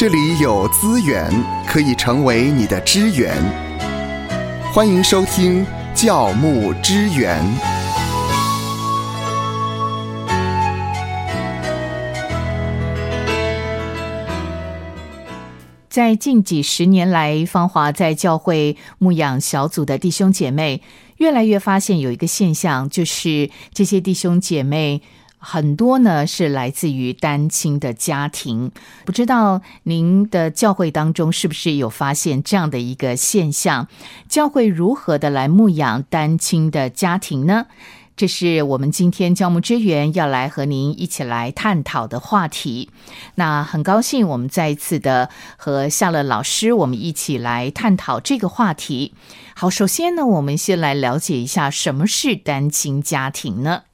这里有资源可以成为你的支援。欢迎收听教牧支援。在近几十年来，芳华在教会牧养小组的弟兄姐妹，越来越发现有一个现象，就是这些弟兄姐妹。很多呢是来自于单亲的家庭，不知道您的教会当中是不是有发现这样的一个现象？教会如何的来牧养单亲的家庭呢？这是我们今天教牧之源要来和您一起来探讨的话题。那很高兴我们再一次的和夏乐老师，我们一起来探讨这个话题。好，首先呢，我们先来了解一下什么是单亲家庭呢？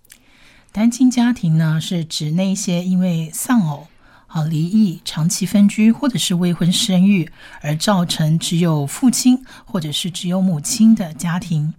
单亲家庭呢，是指那些因为丧偶、啊离异、长期分居或者是未婚生育而造成只有父亲或者是只有母亲的家庭。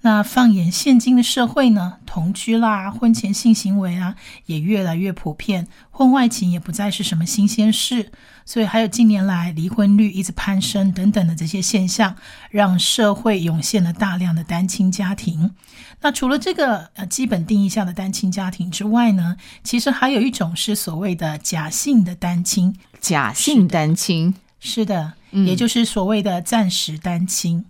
那放眼现今的社会呢，同居啦、婚前性行为啊，也越来越普遍，婚外情也不再是什么新鲜事。所以，还有近年来离婚率一直攀升等等的这些现象，让社会涌现了大量的单亲家庭。那除了这个呃基本定义下的单亲家庭之外呢，其实还有一种是所谓的假性的单亲。假性单亲是的，也就是所谓的暂时单亲。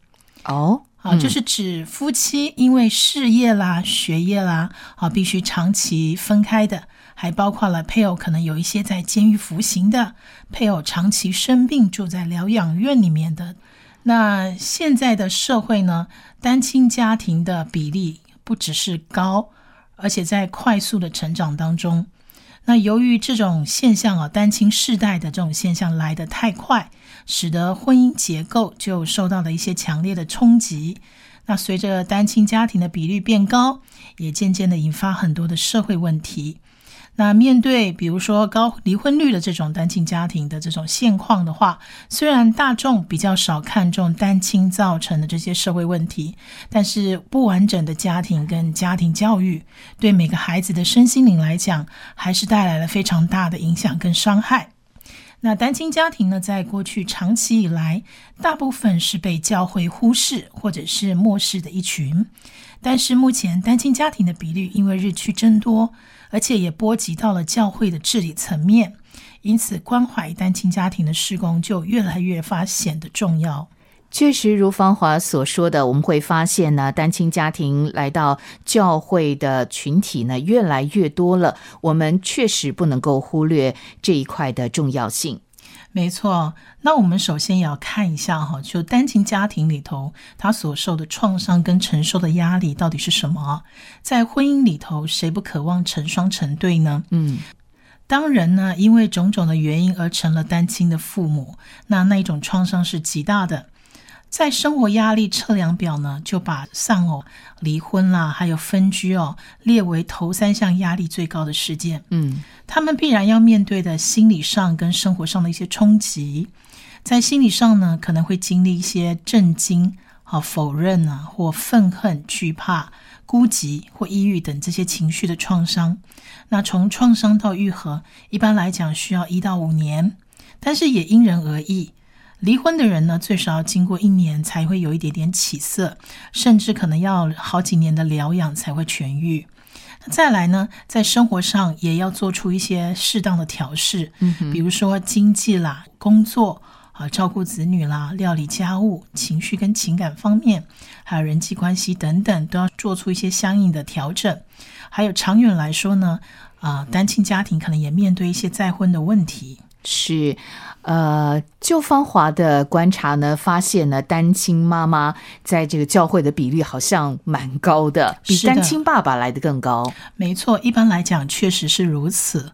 哦。啊，就是指夫妻因为事业啦、学业啦，啊，必须长期分开的，还包括了配偶可能有一些在监狱服刑的，配偶长期生病住在疗养院里面的。那现在的社会呢，单亲家庭的比例不只是高，而且在快速的成长当中。那由于这种现象啊，单亲世代的这种现象来得太快，使得婚姻结构就受到了一些强烈的冲击。那随着单亲家庭的比率变高，也渐渐的引发很多的社会问题。那面对比如说高离婚率的这种单亲家庭的这种现况的话，虽然大众比较少看重单亲造成的这些社会问题，但是不完整的家庭跟家庭教育，对每个孩子的身心灵来讲，还是带来了非常大的影响跟伤害。那单亲家庭呢，在过去长期以来，大部分是被教会忽视或者是漠视的一群，但是目前单亲家庭的比率因为日趋增多。而且也波及到了教会的治理层面，因此关怀单亲家庭的施工就越来越发显得重要。确实，如芳华所说的，我们会发现呢，单亲家庭来到教会的群体呢越来越多了。我们确实不能够忽略这一块的重要性。没错，那我们首先也要看一下哈，就单亲家庭里头，他所受的创伤跟承受的压力到底是什么？在婚姻里头，谁不渴望成双成对呢？嗯，当人呢因为种种的原因而成了单亲的父母，那那一种创伤是极大的。在生活压力测量表呢，就把丧偶、离婚啦，还有分居哦，列为头三项压力最高的事件。嗯，他们必然要面对的心理上跟生活上的一些冲击，在心理上呢，可能会经历一些震惊、啊否认啊，或愤恨、惧怕、孤寂或抑郁等这些情绪的创伤。那从创伤到愈合，一般来讲需要一到五年，但是也因人而异。离婚的人呢，最少要经过一年才会有一点点起色，甚至可能要好几年的疗养才会痊愈。再来呢，在生活上也要做出一些适当的调试，嗯，比如说经济啦、工作啊、照顾子女啦、料理家务、情绪跟情感方面，还有人际关系等等，都要做出一些相应的调整。还有长远来说呢，啊，单亲家庭可能也面对一些再婚的问题。是，呃，就芳华的观察呢，发现呢，单亲妈妈在这个教会的比例好像蛮高的，比单亲爸爸来的更高。没错，一般来讲确实是如此。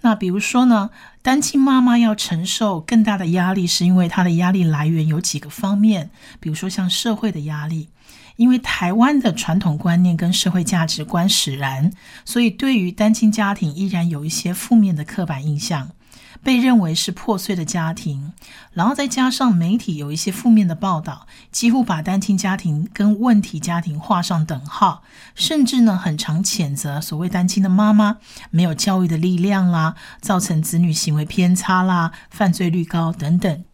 那比如说呢，单亲妈妈要承受更大的压力，是因为她的压力来源有几个方面，比如说像社会的压力，因为台湾的传统观念跟社会价值观使然，所以对于单亲家庭依然有一些负面的刻板印象。被认为是破碎的家庭，然后再加上媒体有一些负面的报道，几乎把单亲家庭跟问题家庭画上等号，甚至呢，很常谴责所谓单亲的妈妈没有教育的力量啦，造成子女行为偏差啦，犯罪率高等等。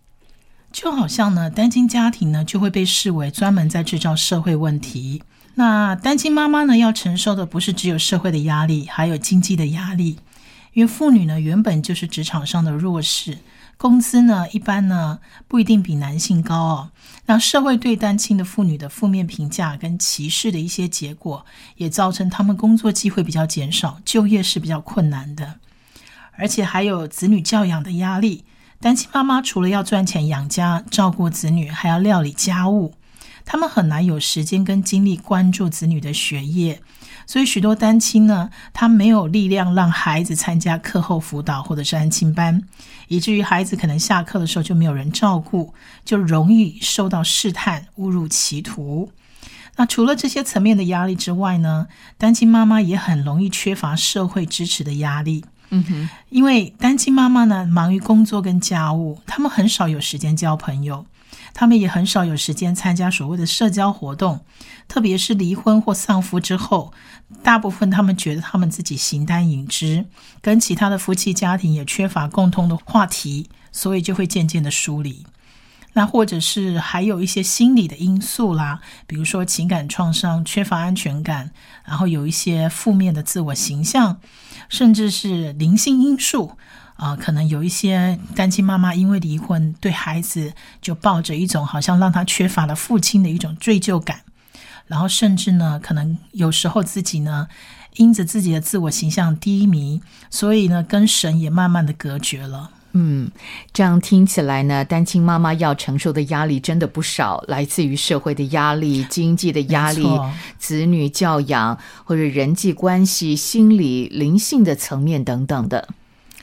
就好像呢，单亲家庭呢就会被视为专门在制造社会问题。那单亲妈妈呢要承受的不是只有社会的压力，还有经济的压力。因为妇女呢原本就是职场上的弱势，工资呢一般呢不一定比男性高哦。那社会对单亲的妇女的负面评价跟歧视的一些结果，也造成他们工作机会比较减少，就业是比较困难的。而且还有子女教养的压力。单亲妈妈除了要赚钱养家、照顾子女，还要料理家务，他们很难有时间跟精力关注子女的学业。所以许多单亲呢，他没有力量让孩子参加课后辅导或者是安亲班，以至于孩子可能下课的时候就没有人照顾，就容易受到试探、误入歧途。那除了这些层面的压力之外呢，单亲妈妈也很容易缺乏社会支持的压力。嗯哼，因为单亲妈妈呢，忙于工作跟家务，他们很少有时间交朋友，他们也很少有时间参加所谓的社交活动。特别是离婚或丧夫之后，大部分他们觉得他们自己形单影只，跟其他的夫妻家庭也缺乏共通的话题，所以就会渐渐的疏离。那或者是还有一些心理的因素啦，比如说情感创伤、缺乏安全感，然后有一些负面的自我形象。甚至是灵性因素啊，可能有一些单亲妈妈因为离婚，对孩子就抱着一种好像让他缺乏了父亲的一种罪疚感，然后甚至呢，可能有时候自己呢，因着自己的自我形象低迷，所以呢，跟神也慢慢的隔绝了。嗯，这样听起来呢，单亲妈妈要承受的压力真的不少，来自于社会的压力、经济的压力、子女教养或者人际关系、心理、灵性的层面等等的。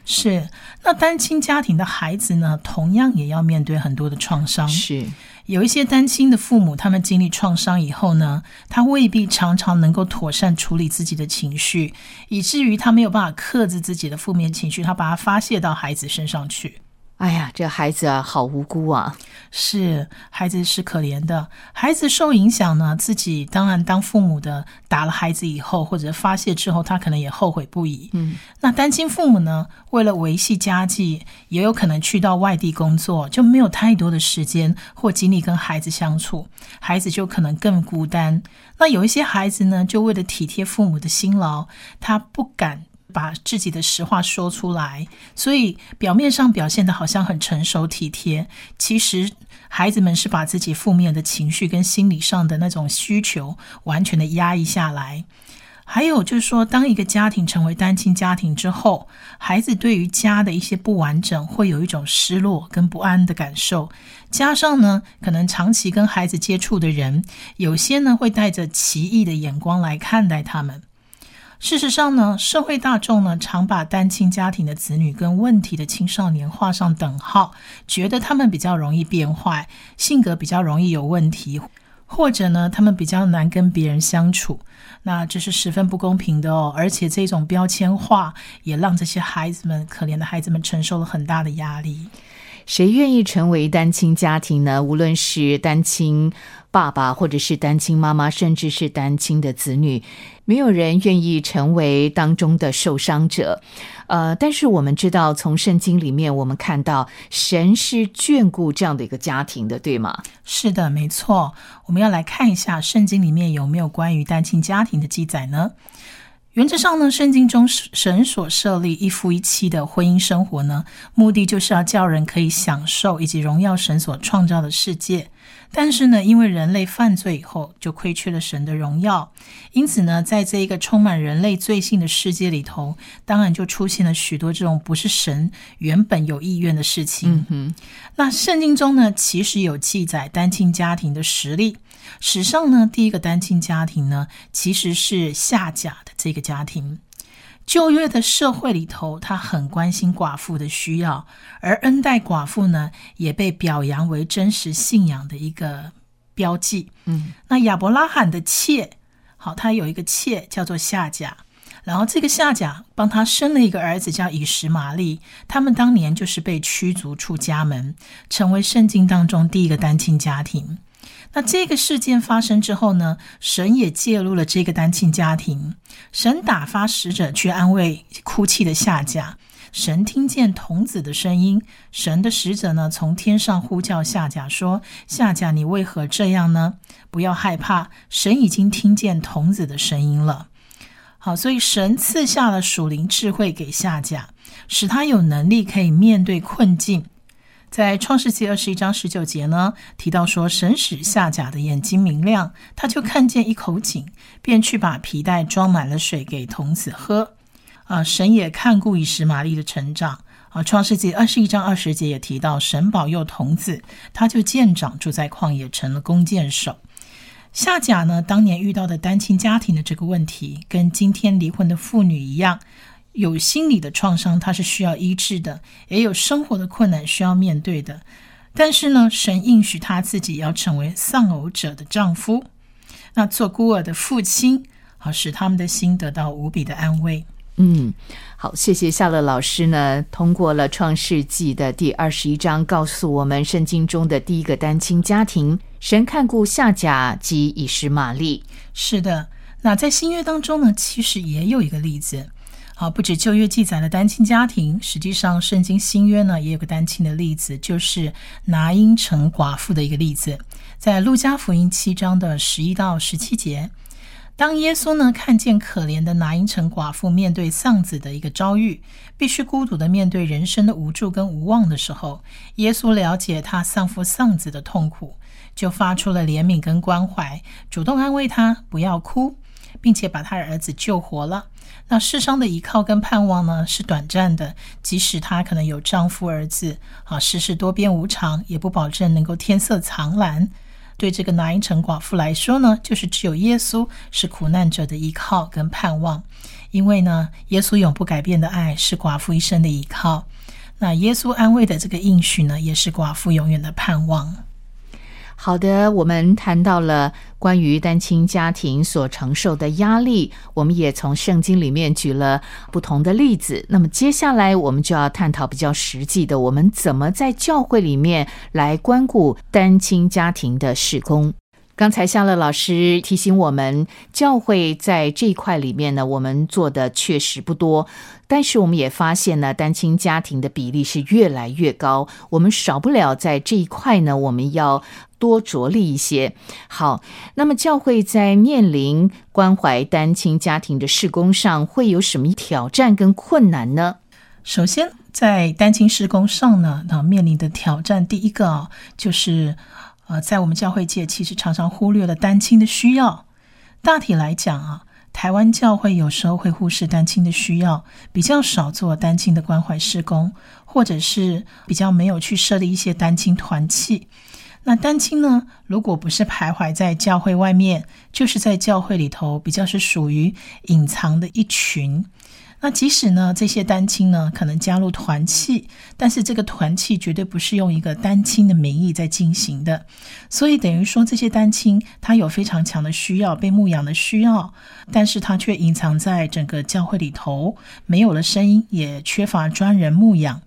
是，那单亲家庭的孩子呢，同样也要面对很多的创伤。是。有一些单亲的父母，他们经历创伤以后呢，他未必常常能够妥善处理自己的情绪，以至于他没有办法克制自己的负面情绪，他把它发泄到孩子身上去。哎呀，这孩子啊，好无辜啊！是孩子是可怜的，孩子受影响呢，自己当然当父母的打了孩子以后，或者发泄之后，他可能也后悔不已。嗯，那单亲父母呢，为了维系家计，也有可能去到外地工作，就没有太多的时间或精力跟孩子相处，孩子就可能更孤单。那有一些孩子呢，就为了体贴父母的辛劳，他不敢。把自己的实话说出来，所以表面上表现的好像很成熟体贴，其实孩子们是把自己负面的情绪跟心理上的那种需求完全的压抑下来。还有就是说，当一个家庭成为单亲家庭之后，孩子对于家的一些不完整，会有一种失落跟不安的感受。加上呢，可能长期跟孩子接触的人，有些呢会带着奇异的眼光来看待他们。事实上呢，社会大众呢常把单亲家庭的子女跟问题的青少年画上等号，觉得他们比较容易变坏，性格比较容易有问题，或者呢他们比较难跟别人相处。那这是十分不公平的哦，而且这种标签化也让这些孩子们可怜的孩子们承受了很大的压力。谁愿意成为单亲家庭呢？无论是单亲。爸爸，或者是单亲妈妈，甚至是单亲的子女，没有人愿意成为当中的受伤者。呃，但是我们知道，从圣经里面，我们看到神是眷顾这样的一个家庭的，对吗？是的，没错。我们要来看一下圣经里面有没有关于单亲家庭的记载呢？原则上呢，圣经中神所设立一夫一妻的婚姻生活呢，目的就是要叫人可以享受以及荣耀神所创造的世界。但是呢，因为人类犯罪以后，就亏缺了神的荣耀，因此呢，在这一个充满人类罪性的世界里头，当然就出现了许多这种不是神原本有意愿的事情。嗯那圣经中呢，其实有记载单亲家庭的实例。史上呢，第一个单亲家庭呢，其实是夏甲的这个家庭。旧约的社会里头，他很关心寡妇的需要，而恩待寡妇呢，也被表扬为真实信仰的一个标记。嗯，那亚伯拉罕的妾，好，他有一个妾叫做夏甲，然后这个夏甲帮他生了一个儿子，叫以实玛利。他们当年就是被驱逐出家门，成为圣经当中第一个单亲家庭。那这个事件发生之后呢，神也介入了这个单亲家庭。神打发使者去安慰哭泣的夏甲。神听见童子的声音，神的使者呢从天上呼叫夏甲说：“夏甲，你为何这样呢？不要害怕，神已经听见童子的声音了。”好，所以神赐下了属灵智慧给夏甲，使他有能力可以面对困境。在创世纪二十一章十九节呢，提到说，神使夏甲的眼睛明亮，他就看见一口井，便去把皮带装满了水给童子喝。啊，神也看顾以实玛利的成长。啊，创世纪二十一章二十节也提到，神保佑童子，他就见长，住在旷野，成了弓箭手。夏甲呢，当年遇到的单亲家庭的这个问题，跟今天离婚的妇女一样。有心理的创伤，它是需要医治的；也有生活的困难需要面对的。但是呢，神应许他自己要成为丧偶者的丈夫，那做孤儿的父亲，好使他们的心得到无比的安慰。嗯，好，谢谢夏乐老师呢，通过了创世纪的第二十一章，告诉我们圣经中的第一个单亲家庭，神看顾夏甲及以实玛利。是的，那在新约当中呢，其实也有一个例子。好，不止旧约记载了单亲家庭，实际上圣经新约呢也有个单亲的例子，就是拿因城寡妇的一个例子，在路加福音七章的十一到十七节，当耶稣呢看见可怜的拿因城寡妇面对丧子的一个遭遇，必须孤独的面对人生的无助跟无望的时候，耶稣了解他丧父丧子的痛苦，就发出了怜悯跟关怀，主动安慰他不要哭，并且把他儿子救活了。那世上的依靠跟盼望呢，是短暂的。即使她可能有丈夫儿子，啊，世事多变无常，也不保证能够天色苍蓝。对这个拿因城寡妇来说呢，就是只有耶稣是苦难者的依靠跟盼望。因为呢，耶稣永不改变的爱是寡妇一生的依靠。那耶稣安慰的这个应许呢，也是寡妇永远的盼望。好的，我们谈到了关于单亲家庭所承受的压力，我们也从圣经里面举了不同的例子。那么接下来我们就要探讨比较实际的，我们怎么在教会里面来关顾单亲家庭的事工。刚才夏乐老师提醒我们，教会在这一块里面呢，我们做的确实不多，但是我们也发现呢，单亲家庭的比例是越来越高。我们少不了在这一块呢，我们要多着力一些。好，那么教会在面临关怀单亲家庭的事工上，会有什么挑战跟困难呢？首先，在单亲施工上呢，那面临的挑战，第一个啊，就是。呃，在我们教会界，其实常常忽略了单亲的需要。大体来讲啊，台湾教会有时候会忽视单亲的需要，比较少做单亲的关怀施工，或者是比较没有去设立一些单亲团契。那单亲呢，如果不是徘徊在教会外面，就是在教会里头，比较是属于隐藏的一群。那即使呢，这些单亲呢可能加入团契，但是这个团契绝对不是用一个单亲的名义在进行的，所以等于说这些单亲他有非常强的需要被牧养的需要，但是他却隐藏在整个教会里头，没有了声音，也缺乏专人牧养。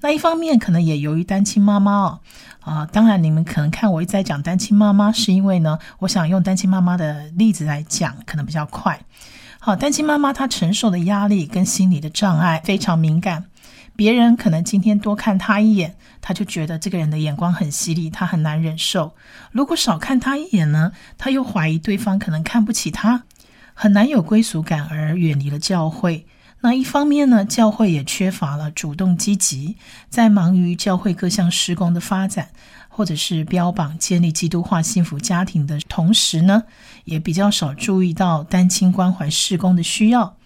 那一方面可能也由于单亲妈妈哦，啊，当然你们可能看我一直在讲单亲妈妈，是因为呢，我想用单亲妈妈的例子来讲，可能比较快。好，单亲妈妈她承受的压力跟心理的障碍非常敏感，别人可能今天多看她一眼，她就觉得这个人的眼光很犀利，她很难忍受；如果少看她一眼呢，她又怀疑对方可能看不起她，很难有归属感而远离了教会。那一方面呢，教会也缺乏了主动积极，在忙于教会各项施工的发展。或者是标榜建立基督化幸福家庭的同时呢，也比较少注意到单亲关怀事工的需要，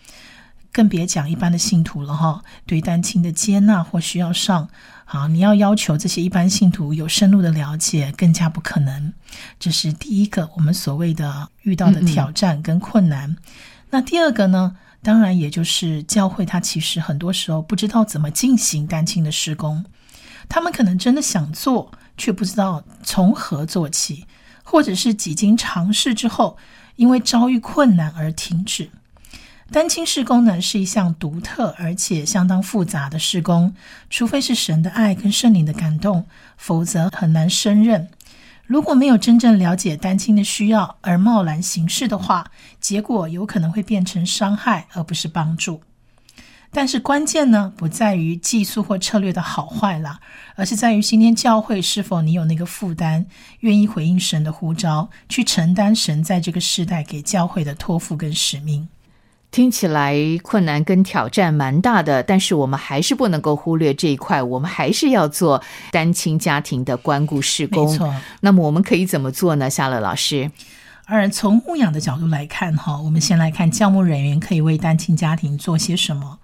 更别讲一般的信徒了哈。对单亲的接纳或需要上，啊，你要要求这些一般信徒有深入的了解，更加不可能。这是第一个我们所谓的遇到的挑战跟困难。那第二个呢，当然也就是教会它其实很多时候不知道怎么进行单亲的施工，他们可能真的想做。却不知道从何做起，或者是几经尝试之后，因为遭遇困难而停止。单亲事工呢是一项独特而且相当复杂的事工，除非是神的爱跟圣灵的感动，否则很难胜任。如果没有真正了解单亲的需要而贸然行事的话，结果有可能会变成伤害而不是帮助。但是关键呢，不在于技术或策略的好坏啦，而是在于今天教会是否你有那个负担，愿意回应神的呼召，去承担神在这个时代给教会的托付跟使命。听起来困难跟挑战蛮大的，但是我们还是不能够忽略这一块，我们还是要做单亲家庭的关顾事工。没错，那么我们可以怎么做呢？夏乐老师，而从牧养的角度来看，哈，我们先来看教牧人员可以为单亲家庭做些什么。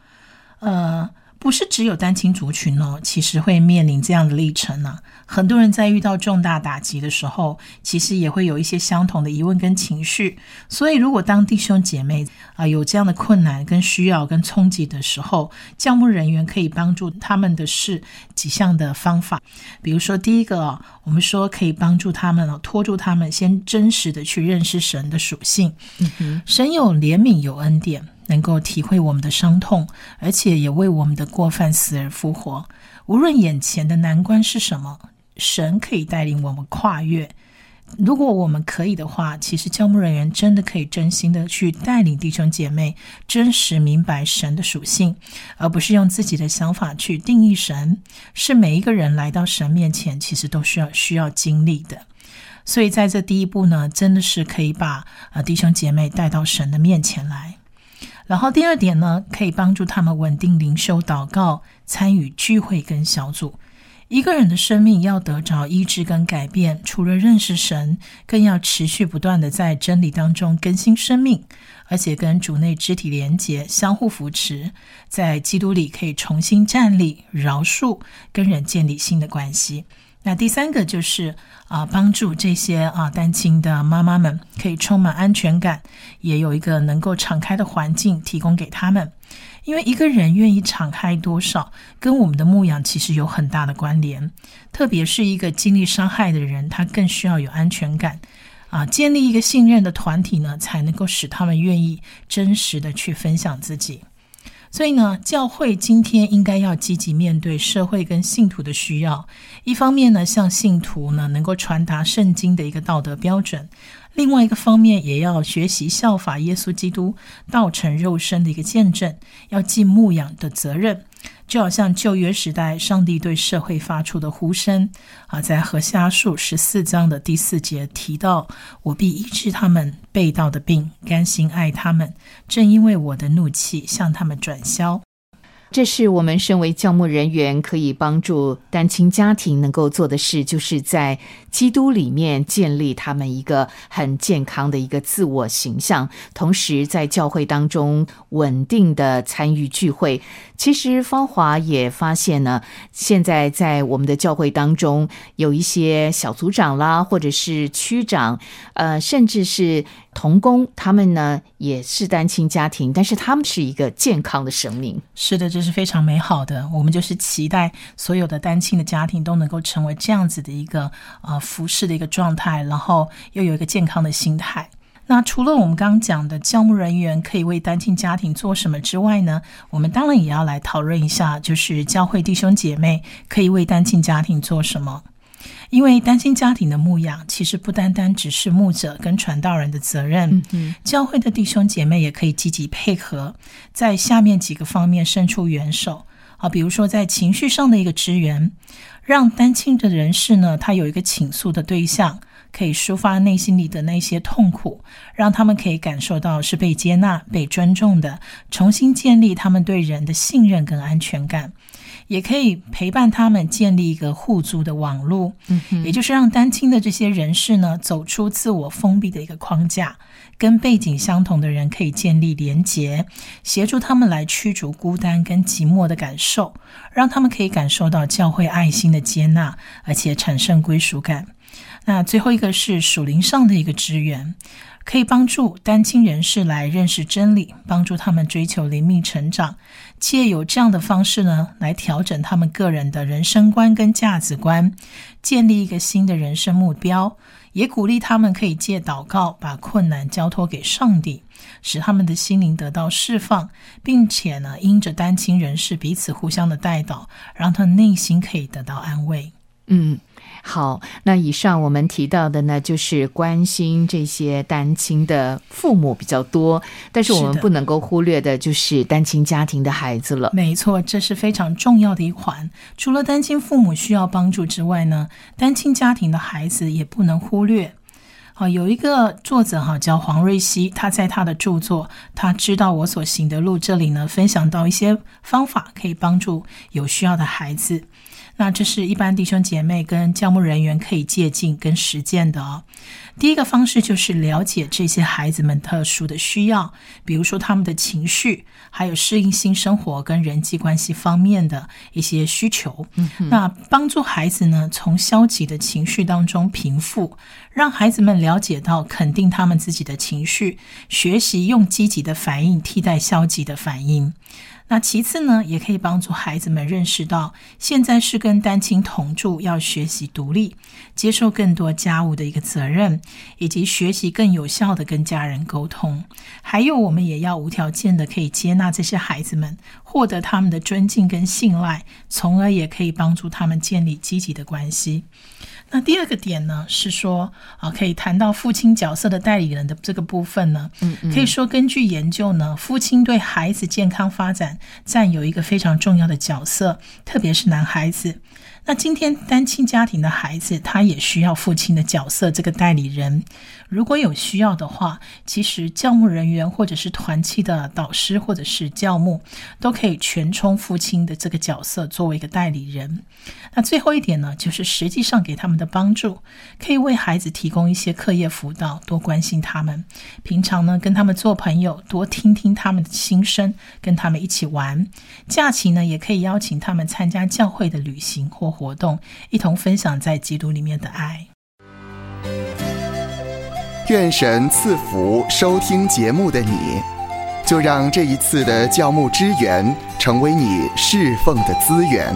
呃，不是只有单亲族群哦，其实会面临这样的历程呢。很多人在遇到重大打击的时候，其实也会有一些相同的疑问跟情绪。所以，如果当弟兄姐妹啊有这样的困难、跟需要、跟冲击的时候，教牧人员可以帮助他们的是几项的方法。比如说，第一个，我们说可以帮助他们哦，拖住他们，先真实的去认识神的属性。嗯神有怜悯，有恩典。能够体会我们的伤痛，而且也为我们的过犯死而复活。无论眼前的难关是什么，神可以带领我们跨越。如果我们可以的话，其实教牧人员真的可以真心的去带领弟兄姐妹真实明白神的属性，而不是用自己的想法去定义神。是每一个人来到神面前，其实都需要需要经历的。所以在这第一步呢，真的是可以把呃弟兄姐妹带到神的面前来。然后第二点呢，可以帮助他们稳定灵修、祷告、参与聚会跟小组。一个人的生命要得着医治跟改变，除了认识神，更要持续不断的在真理当中更新生命，而且跟主内肢体连结，相互扶持，在基督里可以重新站立，饶恕，跟人建立新的关系。那第三个就是啊，帮助这些啊单亲的妈妈们可以充满安全感，也有一个能够敞开的环境提供给他们。因为一个人愿意敞开多少，跟我们的牧养其实有很大的关联。特别是一个经历伤害的人，他更需要有安全感啊，建立一个信任的团体呢，才能够使他们愿意真实的去分享自己。所以呢，教会今天应该要积极面对社会跟信徒的需要。一方面呢，向信徒呢能够传达圣经的一个道德标准；另外一个方面，也要学习效法耶稣基督道成肉身的一个见证，要尽牧养的责任。就好像旧约时代，上帝对社会发出的呼声啊，在何下书十四章的第四节提到：“我必医治他们被盗的病，甘心爱他们，正因为我的怒气向他们转消。”这是我们身为教牧人员可以帮助单亲家庭能够做的事，就是在基督里面建立他们一个很健康的一个自我形象，同时在教会当中稳定的参与聚会。其实芳华也发现呢，现在在我们的教会当中有一些小组长啦，或者是区长，呃，甚至是。童工，他们呢也是单亲家庭，但是他们是一个健康的生命。是的，这是非常美好的。我们就是期待所有的单亲的家庭都能够成为这样子的一个呃服侍的一个状态，然后又有一个健康的心态。那除了我们刚刚讲的教牧人员可以为单亲家庭做什么之外呢？我们当然也要来讨论一下，就是教会弟兄姐妹可以为单亲家庭做什么。因为单亲家庭的牧养，其实不单单只是牧者跟传道人的责任，教会的弟兄姐妹也可以积极配合，在下面几个方面伸出援手啊，比如说在情绪上的一个支援，让单亲的人士呢，他有一个倾诉的对象，可以抒发内心里的那些痛苦，让他们可以感受到是被接纳、被尊重的，重新建立他们对人的信任跟安全感。也可以陪伴他们建立一个互助的网络，嗯，也就是让单亲的这些人士呢走出自我封闭的一个框架，跟背景相同的人可以建立连结，协助他们来驱逐孤单跟寂寞的感受，让他们可以感受到教会爱心的接纳，而且产生归属感。那最后一个是属灵上的一个支援。可以帮助单亲人士来认识真理，帮助他们追求灵命成长，借有这样的方式呢，来调整他们个人的人生观跟价值观，建立一个新的人生目标，也鼓励他们可以借祷告把困难交托给上帝，使他们的心灵得到释放，并且呢，因着单亲人士彼此互相的带祷，让他内心可以得到安慰。嗯。好，那以上我们提到的呢，就是关心这些单亲的父母比较多，但是我们不能够忽略的，就是单亲家庭的孩子了。没错，这是非常重要的一环。除了单亲父母需要帮助之外呢，单亲家庭的孩子也不能忽略。好，有一个作者哈叫黄瑞希，他在他的著作《他知道我所行的路》这里呢，分享到一些方法，可以帮助有需要的孩子。那这是一般弟兄姐妹跟教牧人员可以借鉴跟实践的哦。第一个方式就是了解这些孩子们特殊的需要，比如说他们的情绪，还有适应新生活跟人际关系方面的一些需求。那帮助孩子呢，从消极的情绪当中平复，让孩子们了解到肯定他们自己的情绪，学习用积极的反应替代消极的反应。那其次呢，也可以帮助孩子们认识到，现在是跟单亲同住，要学习独立，接受更多家务的一个责任，以及学习更有效的跟家人沟通。还有，我们也要无条件的可以接纳这些孩子们，获得他们的尊敬跟信赖，从而也可以帮助他们建立积极的关系。那第二个点呢，是说啊，可以谈到父亲角色的代理人的这个部分呢。嗯嗯，可以说根据研究呢，父亲对孩子健康发展占有一个非常重要的角色，特别是男孩子。那今天单亲家庭的孩子，他也需要父亲的角色，这个代理人。如果有需要的话，其实教牧人员或者是团契的导师或者是教牧，都可以全充父亲的这个角色，作为一个代理人。那最后一点呢，就是实际上给他们的帮助，可以为孩子提供一些课业辅导，多关心他们。平常呢，跟他们做朋友，多听听他们的心声，跟他们一起玩。假期呢，也可以邀请他们参加教会的旅行或活动，一同分享在基督里面的爱。愿神赐福收听节目的你，就让这一次的教牧支援成为你侍奉的资源。